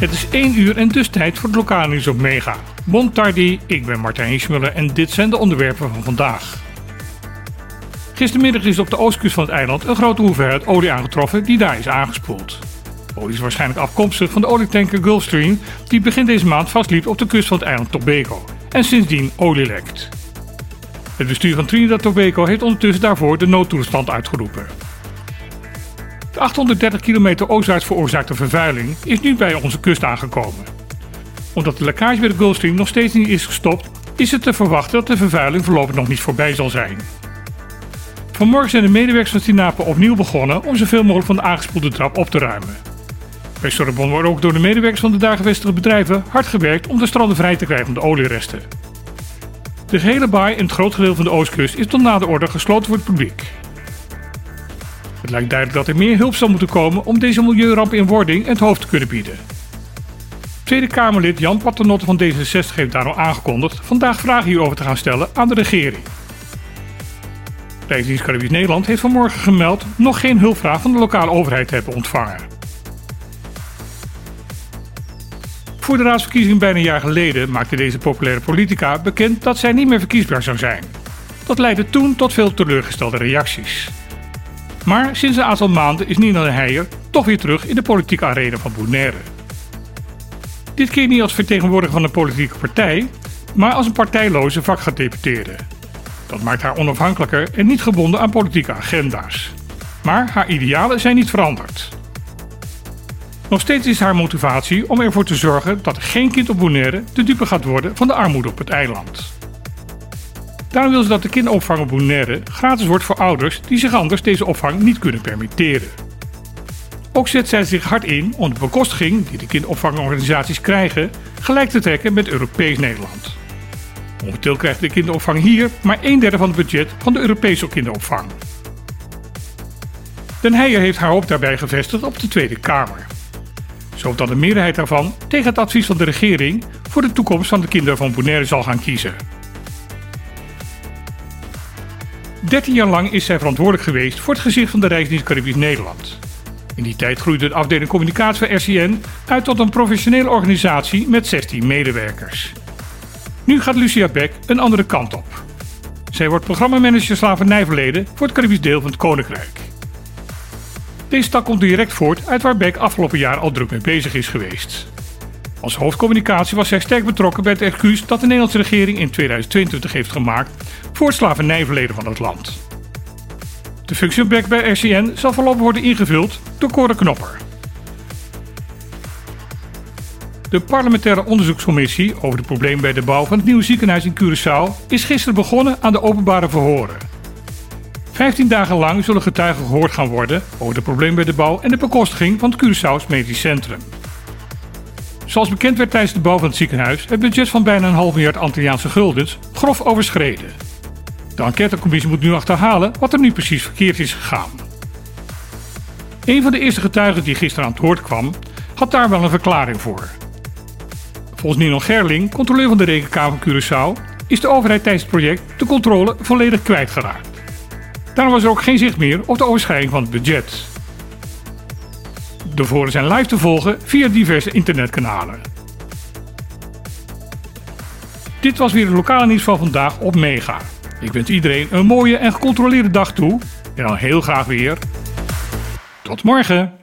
Het is 1 uur en dus tijd voor het lokale nieuws op Mega. Bon tardi, ik ben Martijn Schmuller en dit zijn de onderwerpen van vandaag. Gistermiddag is op de oostkust van het eiland een grote hoeveelheid olie aangetroffen die daar is aangespoeld. Olie is waarschijnlijk afkomstig van de olietanker Gulfstream die begin deze maand vastliep op de kust van het eiland Tobago en sindsdien olie lekt. Het bestuur van Trinidad Tobago heeft ondertussen daarvoor de noodtoestand uitgeroepen. De 830 kilometer oostwaarts veroorzaakte vervuiling is nu bij onze kust aangekomen. Omdat de lekkage bij de Gulfstream nog steeds niet is gestopt, is het te verwachten dat de vervuiling voorlopig nog niet voorbij zal zijn. Vanmorgen zijn de medewerkers van Sinape opnieuw begonnen om zoveel mogelijk van de aangespoelde trap op te ruimen. Bij Sorbonne wordt ook door de medewerkers van de daar gevestigde bedrijven hard gewerkt om de stranden vrij te krijgen van de olieresten. De gehele baai en het groot gedeelte van de oostkust is tot na de orde gesloten voor het publiek. Het lijkt duidelijk dat er meer hulp zal moeten komen om deze milieuramp in wording het hoofd te kunnen bieden. Tweede Kamerlid Jan Paternotte van D66 heeft daarom aangekondigd vandaag vragen hierover te gaan stellen aan de regering. Rijksdienst Caribisch Nederland heeft vanmorgen gemeld nog geen hulpvraag van de lokale overheid te hebben ontvangen. Voor de raadsverkiezing bijna een jaar geleden maakte deze populaire politica bekend dat zij niet meer verkiesbaar zou zijn. Dat leidde toen tot veel teleurgestelde reacties. Maar sinds een aantal maanden is Nina de Heijer toch weer terug in de politieke arena van Bonaire. Dit keer niet als vertegenwoordiger van een politieke partij, maar als een partijloze vakgedeputeerde. Dat maakt haar onafhankelijker en niet gebonden aan politieke agenda's. Maar haar idealen zijn niet veranderd. Nog steeds is haar motivatie om ervoor te zorgen dat geen kind op Bonaire de dupe gaat worden van de armoede op het eiland. Daarom wil ze dat de kinderopvang op Bonaire gratis wordt voor ouders die zich anders deze opvang niet kunnen permitteren. Ook zet zij zich hard in om de bekostiging die de kinderopvangorganisaties krijgen gelijk te trekken met Europees Nederland. Momenteel krijgt de kinderopvang hier maar een derde van het budget van de Europese kinderopvang. Den Heijer heeft haar hoop daarbij gevestigd op de Tweede Kamer. Zodat de meerderheid daarvan tegen het advies van de regering voor de toekomst van de kinderen van Bonaire zal gaan kiezen. 13 jaar lang is zij verantwoordelijk geweest voor het gezicht van de Rijksdienst Caribisch Nederland. In die tijd groeide de afdeling communicatie van RCN uit tot een professionele organisatie met 16 medewerkers. Nu gaat Lucia Beck een andere kant op. Zij wordt programmamanager slavernijverleden voor het Caribisch deel van het Koninkrijk. Deze tak komt direct voort uit waar Beck afgelopen jaar al druk mee bezig is geweest. Als hoofdcommunicatie was zij sterk betrokken bij het excuus dat de Nederlandse regering in 2022 heeft gemaakt voor het slavernijverleden van het land. De functie Beck bij RCN zal voorlopig worden ingevuld door Cora Knopper. De parlementaire onderzoekscommissie over de problemen bij de bouw van het nieuwe ziekenhuis in Curaçao is gisteren begonnen aan de openbare verhoren. Vijftien dagen lang zullen getuigen gehoord gaan worden over de problemen bij de bouw en de bekostiging van het Curaçao's Medisch Centrum. Zoals bekend werd tijdens de bouw van het ziekenhuis het budget van bijna een half miljard Antilliaanse guldens grof overschreden. De enquêtecommissie moet nu achterhalen wat er nu precies verkeerd is gegaan. Een van de eerste getuigen die gisteren aan het woord kwam, had daar wel een verklaring voor. Volgens Nino Gerling, controleur van de Rekenkamer Curaçao, is de overheid tijdens het project de controle volledig kwijtgeraakt. Daarom was er ook geen zicht meer op de overschrijding van het budget. De voren zijn live te volgen via diverse internetkanalen. Dit was weer het lokale nieuws van vandaag op Mega. Ik wens iedereen een mooie en gecontroleerde dag toe. En dan heel graag weer. Tot morgen!